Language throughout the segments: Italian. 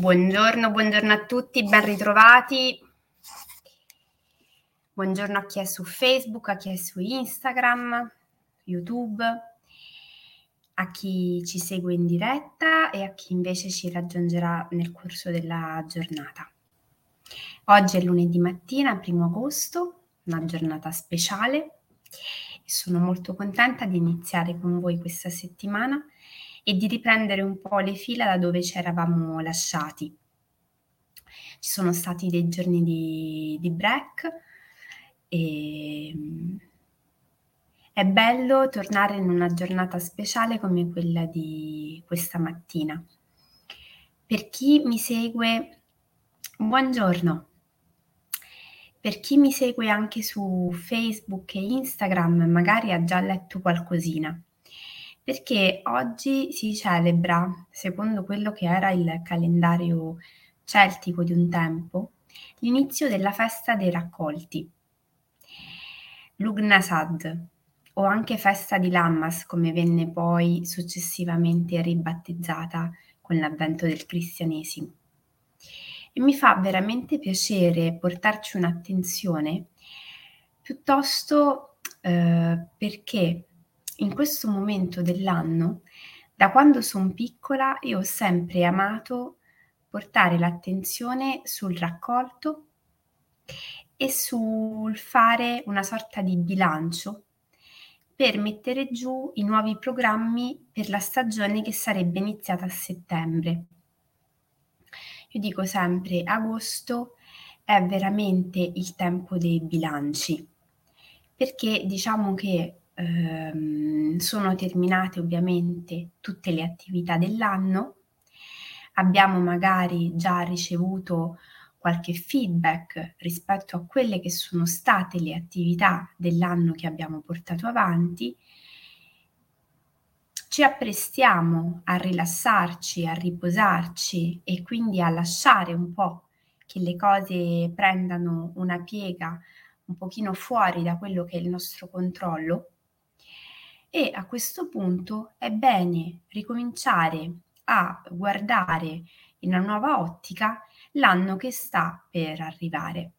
Buongiorno, buongiorno a tutti, ben ritrovati. Buongiorno a chi è su Facebook, a chi è su Instagram, YouTube, a chi ci segue in diretta e a chi invece ci raggiungerà nel corso della giornata. Oggi è lunedì mattina, primo agosto, una giornata speciale sono molto contenta di iniziare con voi questa settimana e di riprendere un po' le fila da dove ci eravamo lasciati. Ci sono stati dei giorni di, di break e mm, è bello tornare in una giornata speciale come quella di questa mattina. Per chi mi segue, buongiorno. Per chi mi segue anche su Facebook e Instagram, magari ha già letto qualcosina perché oggi si celebra, secondo quello che era il calendario celtico di un tempo, l'inizio della festa dei raccolti. Lugnasad, o anche festa di Lammas, come venne poi successivamente ribattezzata con l'avvento del cristianesimo. E mi fa veramente piacere portarci un'attenzione piuttosto eh, perché in questo momento dell'anno, da quando sono piccola, io ho sempre amato portare l'attenzione sul raccolto e sul fare una sorta di bilancio per mettere giù i nuovi programmi per la stagione che sarebbe iniziata a settembre. Io dico sempre, agosto è veramente il tempo dei bilanci, perché diciamo che ehm, sono terminate ovviamente tutte le attività dell'anno, abbiamo magari già ricevuto qualche feedback rispetto a quelle che sono state le attività dell'anno che abbiamo portato avanti, ci apprestiamo a rilassarci, a riposarci e quindi a lasciare un po' che le cose prendano una piega un pochino fuori da quello che è il nostro controllo e a questo punto è bene ricominciare a guardare in una nuova ottica l'anno che sta per arrivare.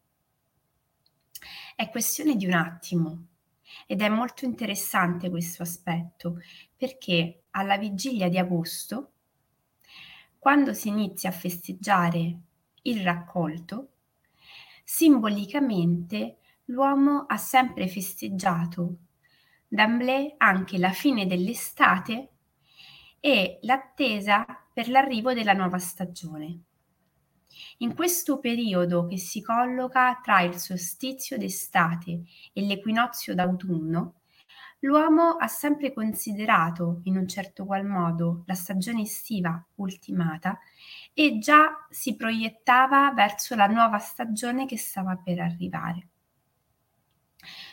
È questione di un attimo ed è molto interessante questo aspetto perché alla vigilia di agosto, quando si inizia a festeggiare il raccolto, simbolicamente l'uomo ha sempre festeggiato d'amblè anche la fine dell'estate e l'attesa per l'arrivo della nuova stagione. In questo periodo che si colloca tra il solstizio d'estate e l'equinozio d'autunno, l'uomo ha sempre considerato in un certo qual modo la stagione estiva ultimata e già si proiettava verso la nuova stagione che stava per arrivare.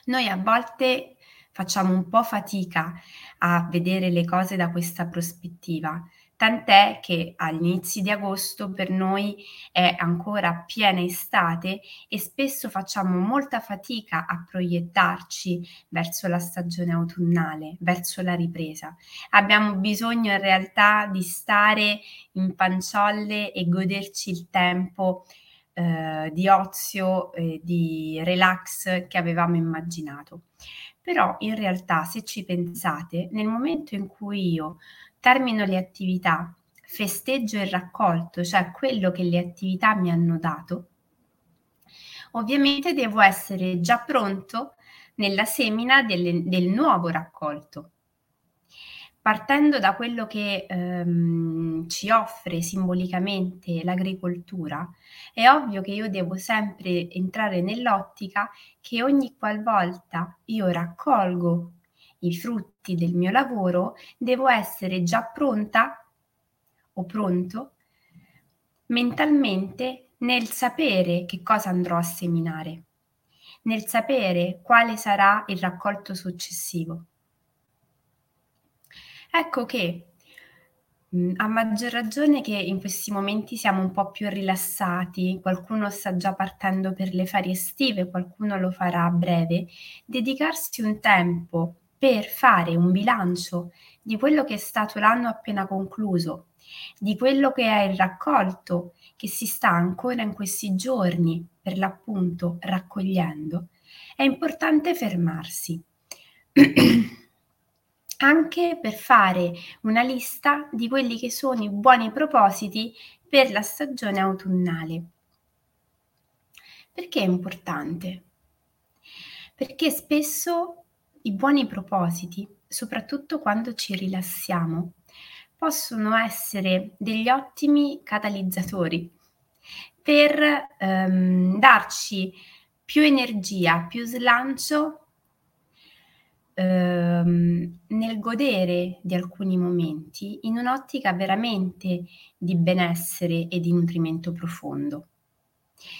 Noi a volte facciamo un po' fatica a vedere le cose da questa prospettiva, tant'è che agli inizi di agosto per noi è ancora piena estate e spesso facciamo molta fatica a proiettarci verso la stagione autunnale, verso la ripresa. Abbiamo bisogno in realtà di stare in panciolle e goderci il tempo eh, di ozio e di relax che avevamo immaginato. Però in realtà, se ci pensate, nel momento in cui io termino le attività, festeggio il raccolto, cioè quello che le attività mi hanno dato, ovviamente devo essere già pronto nella semina del, del nuovo raccolto partendo da quello che ehm, ci offre simbolicamente l'agricoltura, è ovvio che io devo sempre entrare nell'ottica che ogni qualvolta io raccolgo i frutti del mio lavoro, devo essere già pronta o pronto mentalmente nel sapere che cosa andrò a seminare, nel sapere quale sarà il raccolto successivo. Ecco che, mhmm, a maggior ragione che in questi momenti siamo un po' più rilassati, qualcuno sta già partendo per le ferie estive, qualcuno lo farà a breve, dedicarsi un tempo per fare un bilancio di quello che è stato l'anno appena concluso di quello che è il raccolto che si sta ancora in questi giorni per l'appunto raccogliendo, è importante fermarsi. anche per fare una lista di quelli che sono i buoni propositi per la stagione autunnale. Perché è importante? Perché spesso i buoni propositi, soprattutto quando ci rilassiamo, possono essere degli ottimi catalizzatori per ehm, darci più energia, più slancio ehm, nel godere di alcuni momenti in un'ottica veramente di benessere e di nutrimento profondo.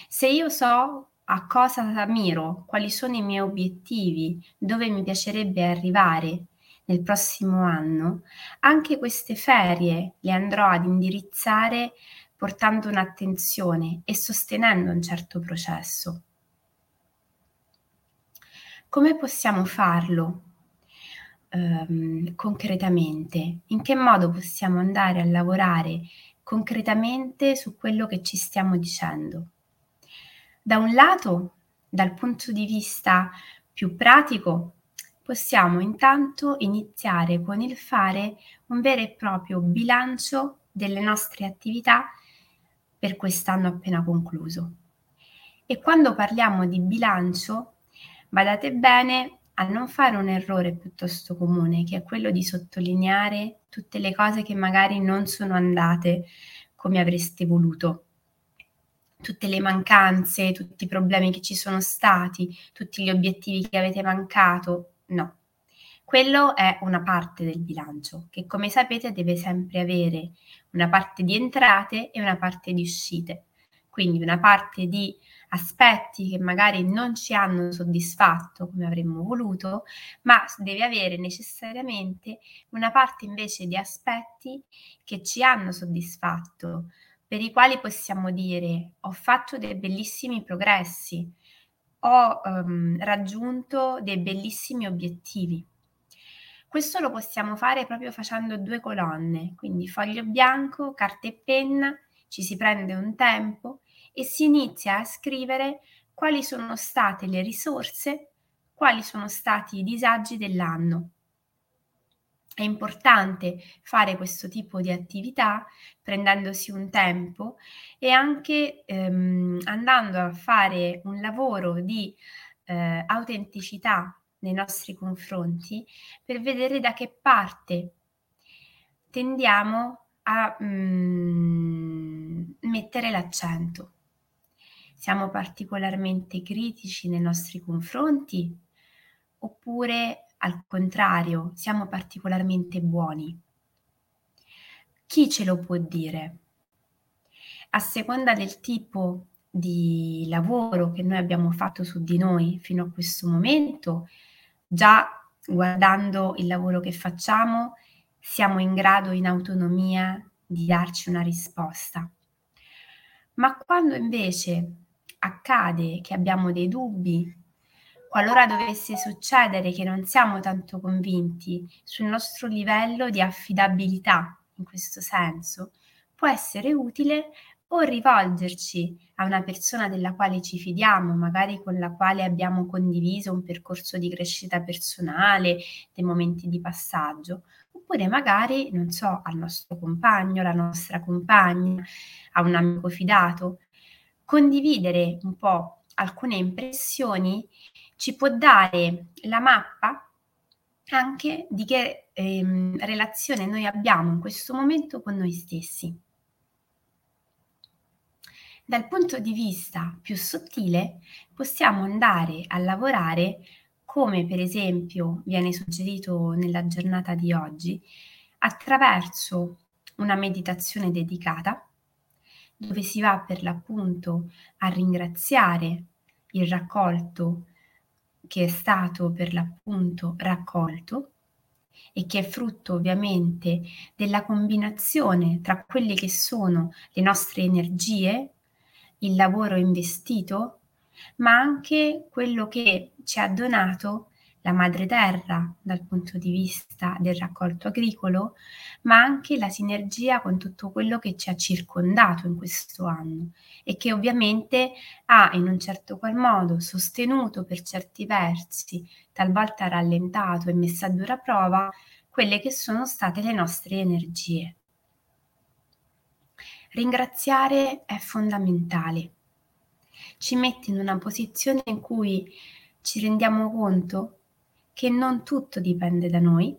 Se io so a cosa miro, quali sono i miei obiettivi, dove mi piacerebbe arrivare nel prossimo anno, anche queste ferie le andrò ad indirizzare portando un'attenzione e sostenendo un certo processo. Come possiamo farlo? Ehm, concretamente? In che modo possiamo andare a lavorare concretamente su quello che ci stiamo dicendo? Da un lato, dal punto di vista più pratico, possiamo intanto iniziare con il fare un vero e proprio bilancio delle nostre attività per quest'anno appena concluso. E quando parliamo di bilancio, badate bene, a non fare un errore piuttosto comune, che è quello di sottolineare tutte le cose che magari non sono andate come avreste voluto, tutte le mancanze, tutti i problemi che ci sono stati, tutti gli obiettivi che avete mancato. No, quello è una parte del bilancio che come sapete deve sempre avere una parte di entrate e una parte di uscite. Quindi una parte di aspetti che magari non ci hanno soddisfatto come avremmo voluto, ma deve avere necessariamente una parte invece di aspetti che ci hanno soddisfatto, per i quali possiamo dire ho fatto dei bellissimi progressi, ho um, raggiunto dei bellissimi obiettivi. Questo lo possiamo fare proprio facendo due colonne, quindi foglio bianco, carta e penna, ci si prende un tempo e si inizia a scrivere quali sono state le risorse, quali sono stati i disagi dell'anno. È importante fare questo tipo di attività prendendosi un tempo e anche ehm, andando a fare un lavoro di eh, autenticità nei nostri confronti per vedere da che parte tendiamo a mm, mettere l'accento. Siamo particolarmente critici nei nostri confronti oppure al contrario siamo particolarmente buoni? Chi ce lo può dire? A seconda del tipo di lavoro che noi abbiamo fatto su di noi fino a questo momento, già guardando il lavoro che facciamo, siamo in grado in autonomia di darci una risposta. Ma quando invece accade che abbiamo dei dubbi, qualora dovesse succedere che non siamo tanto convinti sul nostro livello di affidabilità in questo senso, può essere utile o rivolgerci a una persona della quale ci fidiamo, magari con la quale abbiamo condiviso un percorso di crescita personale, dei momenti di passaggio, oppure magari, non so, al nostro compagno, alla nostra compagna, a un amico fidato, condividere un po' alcune impressioni ci può dare la mappa anche di che ehm, relazione noi abbiamo in questo momento con noi stessi. Dal punto di vista più sottile possiamo andare a lavorare come per esempio viene suggerito nella giornata di oggi, attraverso una meditazione dedicata dove si va per l'appunto a ringraziare il raccolto che è stato per l'appunto raccolto e che è frutto ovviamente della combinazione tra quelle che sono le nostre energie, il lavoro investito, ma anche quello che ci ha donato la madre terra dal punto di vista del raccolto agricolo, ma anche la sinergia con tutto quello che ci ha circondato in questo anno e che ovviamente ha in un certo qual modo sostenuto per certi versi, talvolta rallentato e messo a dura prova, quelle che sono state le nostre energie. Ringraziare è fondamentale. Ci mette in una posizione in cui ci rendiamo conto che non tutto dipende da noi,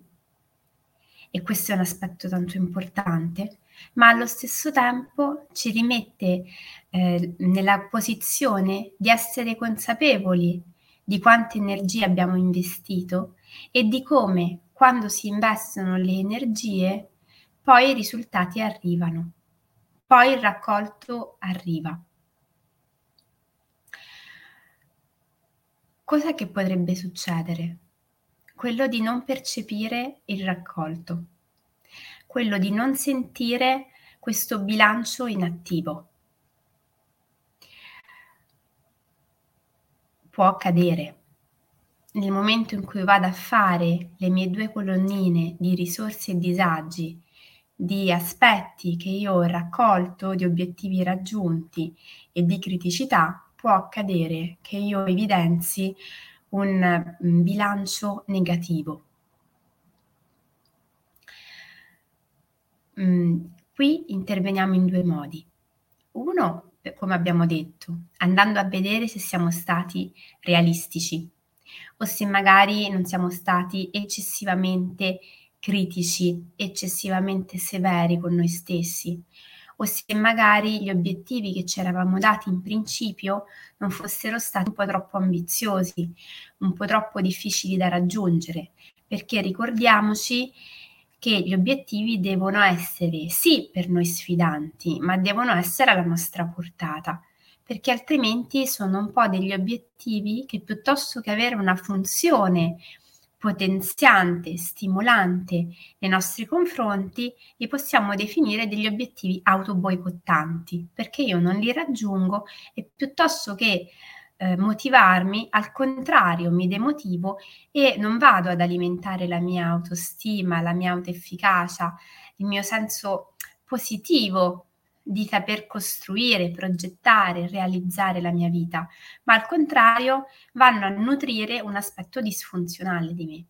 e questo è un aspetto tanto importante, ma allo stesso tempo ci rimette eh, nella posizione di essere consapevoli di quante energie abbiamo investito e di come quando si investono le energie poi i risultati arrivano, poi il raccolto arriva. Cosa che potrebbe succedere? quello di non percepire il raccolto, quello di non sentire questo bilancio inattivo. Può accadere. Nel momento in cui vado a fare le mie due colonnine di risorse e disagi, di aspetti che io ho raccolto, di obiettivi raggiunti e di criticità, può accadere che io evidenzi un mm, bilancio negativo. Mm, qui interveniamo in due modi. Uno, come abbiamo detto, andando a vedere se siamo stati realistici o se magari non siamo stati eccessivamente critici, eccessivamente severi con noi stessi. O se magari gli obiettivi che ci eravamo dati in principio non fossero stati un po' troppo ambiziosi, un po' troppo difficili da raggiungere, perché ricordiamoci che gli obiettivi devono essere sì per noi sfidanti, ma devono essere alla nostra portata, perché altrimenti sono un po' degli obiettivi che piuttosto che avere una funzione potenziante, stimolante nei nostri confronti, li possiamo definire degli obiettivi autoboicottanti, perché io non li raggiungo e piuttosto che eh, motivarmi, al contrario mi demotivo e non vado ad alimentare la mia autostima, la mia autoefficacia, il mio senso positivo di saper costruire, progettare, realizzare la mia vita, ma al contrario vanno a nutrire un aspetto disfunzionale di me.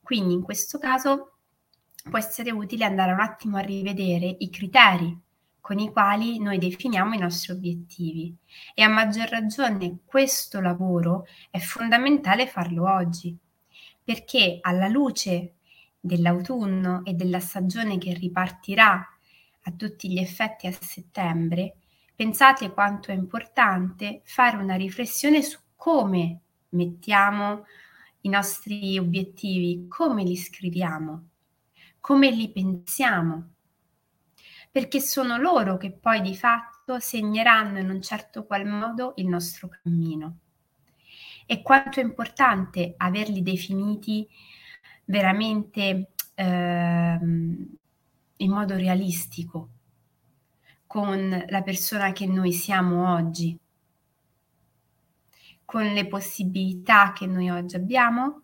Quindi in questo caso può essere utile andare un attimo a rivedere i criteri con i quali noi definiamo i nostri obiettivi e a maggior ragione questo lavoro è fondamentale farlo oggi perché alla luce dell'autunno e della stagione che ripartirà a tutti gli effetti a settembre, pensate quanto è importante fare una riflessione su come mettiamo i nostri obiettivi, come li scriviamo, come li pensiamo, perché sono loro che poi di fatto segneranno in un certo qual modo il nostro cammino. E quanto è importante averli definiti veramente ehm, in modo realistico con la persona che noi siamo oggi, con le possibilità che noi oggi abbiamo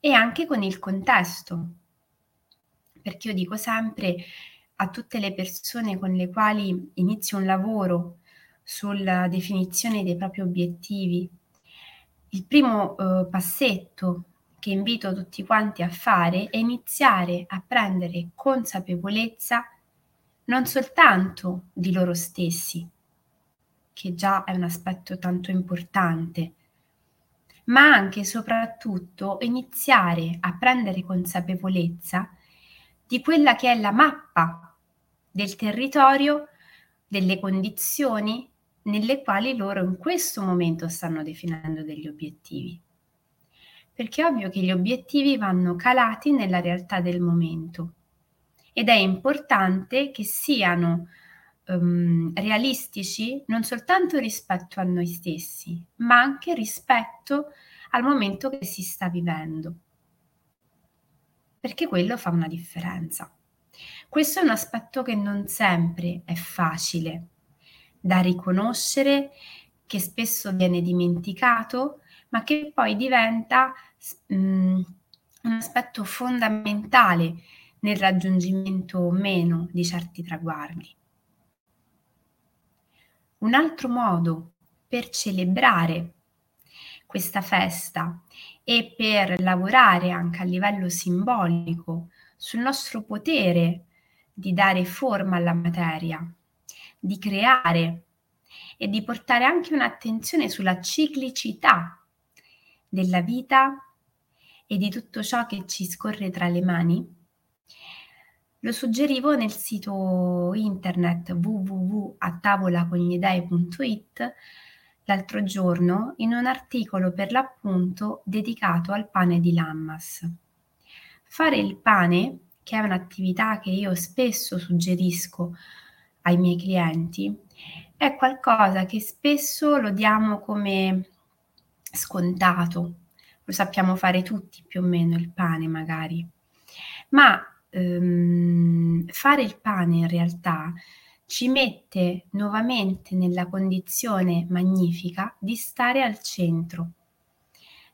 e anche con il contesto. Perché io dico sempre a tutte le persone con le quali inizio un lavoro sulla definizione dei propri obiettivi, il primo eh, passetto che invito tutti quanti a fare è iniziare a prendere consapevolezza non soltanto di loro stessi, che già è un aspetto tanto importante, ma anche e soprattutto iniziare a prendere consapevolezza di quella che è la mappa del territorio, delle condizioni nelle quali loro in questo momento stanno definendo degli obiettivi perché è ovvio che gli obiettivi vanno calati nella realtà del momento ed è importante che siano um, realistici non soltanto rispetto a noi stessi, ma anche rispetto al momento che si sta vivendo, perché quello fa una differenza. Questo è un aspetto che non sempre è facile da riconoscere, che spesso viene dimenticato, ma che poi diventa un aspetto fondamentale nel raggiungimento o meno di certi traguardi. Un altro modo per celebrare questa festa e per lavorare anche a livello simbolico sul nostro potere di dare forma alla materia, di creare e di portare anche un'attenzione sulla ciclicità della vita e di tutto ciò che ci scorre tra le mani, lo suggerivo nel sito internet www.atavolacongliedei.it l'altro giorno in un articolo per l'appunto dedicato al pane di Lammas. Fare il pane, che è un'attività che io spesso suggerisco ai miei clienti, è qualcosa che spesso lo diamo come scontato, lo sappiamo fare tutti più o meno il pane magari, ma ehm, fare il pane in realtà ci mette nuovamente nella condizione magnifica di stare al centro,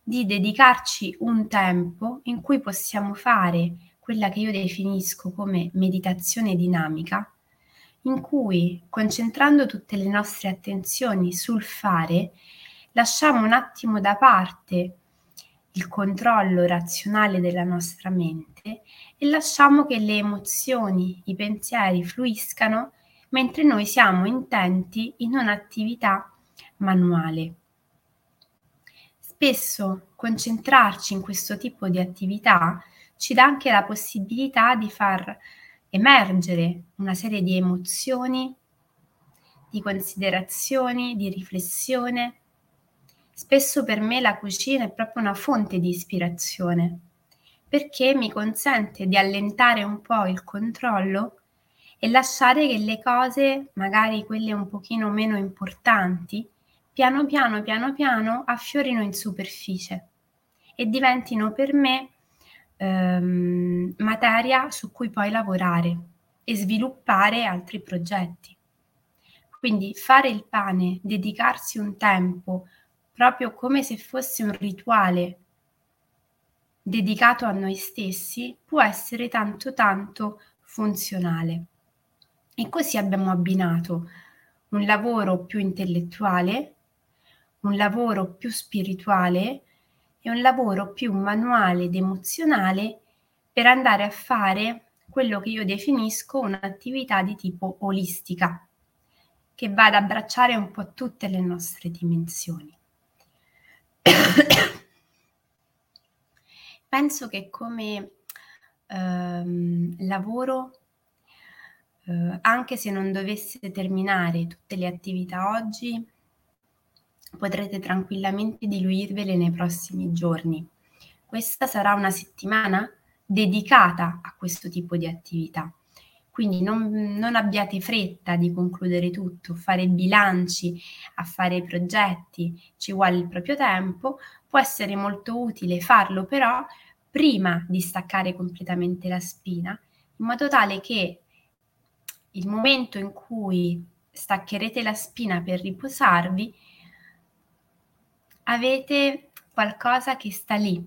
di dedicarci un tempo in cui possiamo fare quella che io definisco come meditazione dinamica, in cui concentrando tutte le nostre attenzioni sul fare, lasciamo un attimo da parte il controllo razionale della nostra mente e lasciamo che le emozioni, i pensieri fluiscano mentre noi siamo intenti in un'attività manuale. Spesso concentrarci in questo tipo di attività ci dà anche la possibilità di far emergere una serie di emozioni, di considerazioni, di riflessione Spesso per me la cucina è proprio una fonte di ispirazione, perché mi consente di allentare un po' il controllo e lasciare che le cose, magari quelle un pochino meno importanti, piano piano, piano piano affiorino in superficie e diventino per me ehm, materia su cui poi lavorare e sviluppare altri progetti. Quindi fare il pane, dedicarsi un tempo, proprio come se fosse un rituale dedicato a noi stessi, può essere tanto tanto funzionale. E così abbiamo abbinato un lavoro più intellettuale, un lavoro più spirituale e un lavoro più manuale ed emozionale per andare a fare quello che io definisco un'attività di tipo olistica, che va ad abbracciare un po' tutte le nostre dimensioni. Penso che come ehm, lavoro, eh, anche se non dovesse terminare tutte le attività oggi, potrete tranquillamente diluirvele nei prossimi giorni. Questa sarà una settimana dedicata a questo tipo di attività. Quindi non, non, abbiate fretta di concludere tutto, fare bilanci, a fare progetti, ci vuole il proprio tempo, può essere molto utile farlo però prima di staccare completamente la spina, in modo tale che il momento in cui staccherete la spina per riposarvi, avete qualcosa che sta lì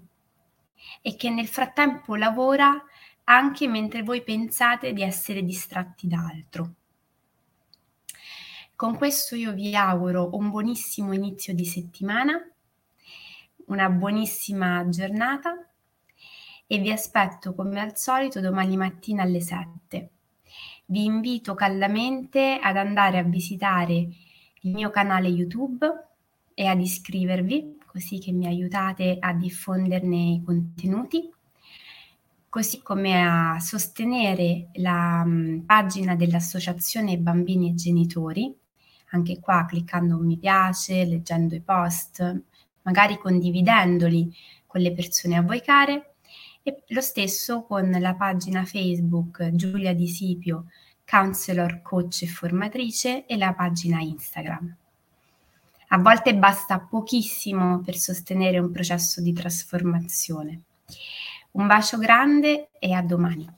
e che nel frattempo lavora anche mentre voi pensate di essere distratti da altro. Con questo io vi auguro un buonissimo inizio di settimana, una buonissima giornata e vi aspetto come al solito domani mattina alle 7. Vi invito caldamente ad andare a visitare il mio canale YouTube e ad iscrivervi così che mi aiutate a diffonderne i contenuti così come a sostenere la mh, mm, pagina dell'Associazione Bambini e Genitori, anche qua cliccando un mi piace, leggendo i post, magari condividendoli con le persone a voi care e lo stesso con la pagina Facebook Giulia Di Sipio, counselor, coach e formatrice e la pagina Instagram. A volte basta pochissimo per sostenere un processo di trasformazione. Un bacio grande e a domani.